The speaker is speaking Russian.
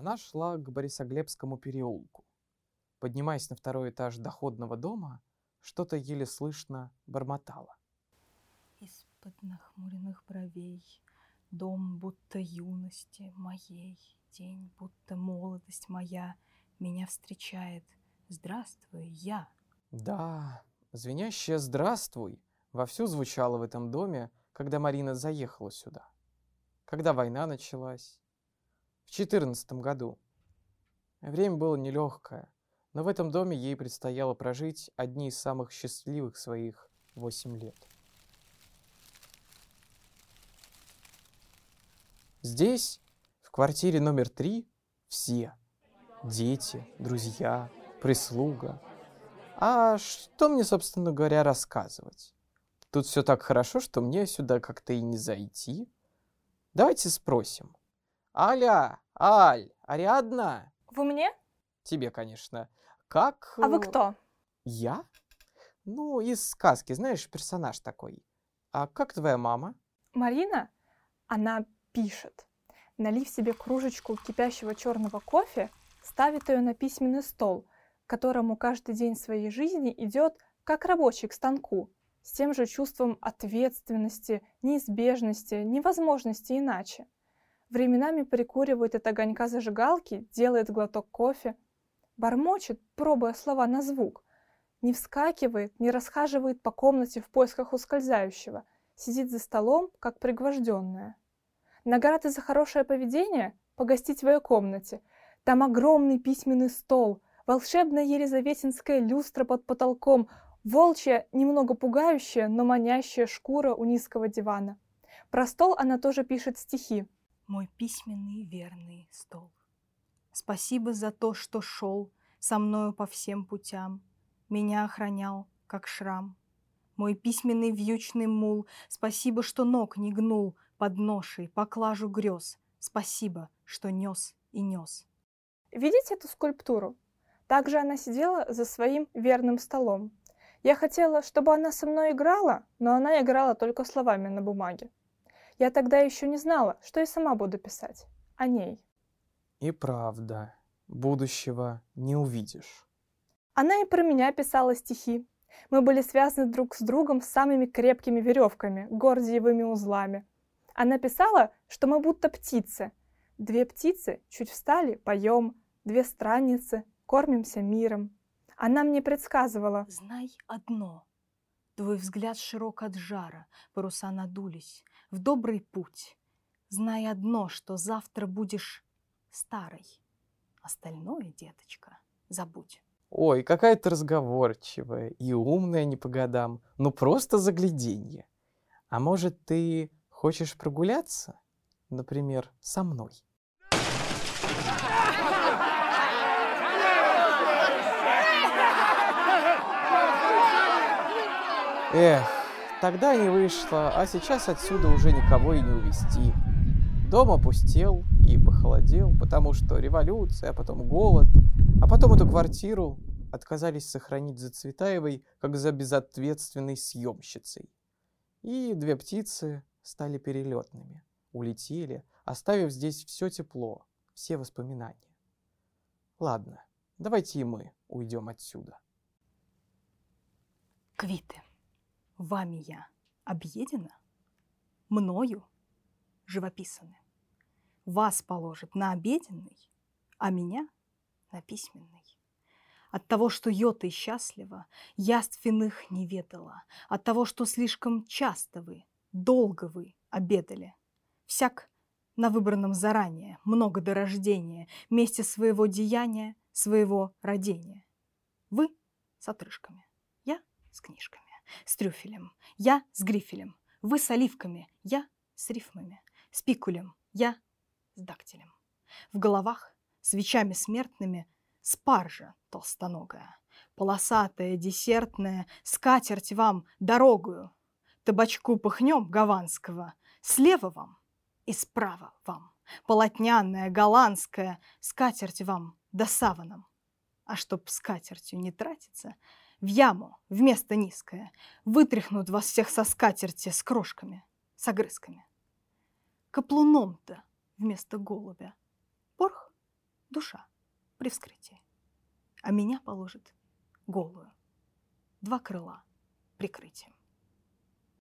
Она шла к Борисоглебскому переулку. Поднимаясь на второй этаж доходного дома, что-то еле слышно бормотала. Из-под нахмуренных бровей Дом будто юности моей, День будто молодость моя Меня встречает. Здравствуй, я. Да, звенящее «здравствуй» вовсю звучало в этом доме, когда Марина заехала сюда. Когда война началась. В четырнадцатом году. Время было нелегкое, но в этом доме ей предстояло прожить одни из самых счастливых своих восемь лет. Здесь, в квартире номер три, все. Дети, друзья, прислуга. А что мне, собственно говоря, рассказывать? Тут все так хорошо, что мне сюда как-то и не зайти. Давайте спросим. Аля, Аль, Ариадна? Вы мне? Тебе, конечно. Как... А вы э, кто? Я? Ну, из сказки, знаешь, персонаж такой. А как твоя мама? Марина? Она пишет. Налив себе кружечку кипящего черного кофе, ставит ее на письменный стол, к которому каждый день своей жизни идет как рабочий к станку, с тем же чувством ответственности, неизбежности, невозможности иначе. Временами прикуривает от огонька зажигалки, делает глоток кофе, бормочет, пробуя слова на звук, не вскакивает, не расхаживает по комнате в поисках ускользающего, сидит за столом, как пригвожденная. Награды за хорошее поведение – погостить в ее комнате. Там огромный письменный стол, волшебная елизаветинская люстра под потолком, волчья, немного пугающая, но манящая шкура у низкого дивана. Про стол она тоже пишет стихи. Мой письменный верный стол. Спасибо за то, что шел со мною по всем путям, Меня охранял, как шрам. Мой письменный вьючный мул, Спасибо, что ног не гнул, под ношей, поклажу грез. Спасибо, что нес и нес. Видите эту скульптуру? Также она сидела за своим верным столом. Я хотела, чтобы она со мной играла, но она играла только словами на бумаге. Я тогда еще не знала, что и сама буду писать. О ней. И правда, будущего не увидишь. Она и про меня писала стихи. Мы были связаны друг с другом самыми крепкими веревками, гордиевыми узлами. Она писала, что мы будто птицы. Две птицы чуть встали, поем, две странницы, кормимся миром. Она мне предсказывала. Знай одно. Твой взгляд широк от жара, паруса надулись. В добрый путь. Знай одно, что завтра будешь старой. Остальное, деточка, забудь. Ой, какая ты разговорчивая и умная не по годам. Ну просто загляденье. А может, ты Хочешь прогуляться? Например, со мной. Эх, тогда не вышло, а сейчас отсюда уже никого и не увезти. Дом опустел и похолодел, потому что революция, а потом голод, а потом эту квартиру отказались сохранить за Цветаевой, как за безответственной съемщицей. И две птицы стали перелетными, улетели, оставив здесь все тепло, все воспоминания. Ладно, давайте и мы уйдем отсюда. Квиты, вами я объедена, мною живописаны. Вас положит на обеденный, а меня на письменный. От того, что йота и счастлива, яств иных не ведала, от того, что слишком часто вы долго вы обедали. Всяк на выбранном заранее, много до рождения, месте своего деяния, своего родения. Вы с отрыжками, я с книжками, с трюфелем, я с грифелем, вы с оливками, я с рифмами, с пикулем, я с дактилем. В головах свечами смертными спаржа толстоногая, полосатая, десертная, скатерть вам дорогую, табачку пыхнем гаванского, слева вам и справа вам, полотняная, голландская, скатерть вам да саваном. А чтоб скатертью не тратиться, в яму вместо низкое вытряхнут вас всех со скатерти с крошками, с огрызками. Каплуном-то вместо голубя порх душа при вскрытии. А меня положит голую. Два крыла прикрытием.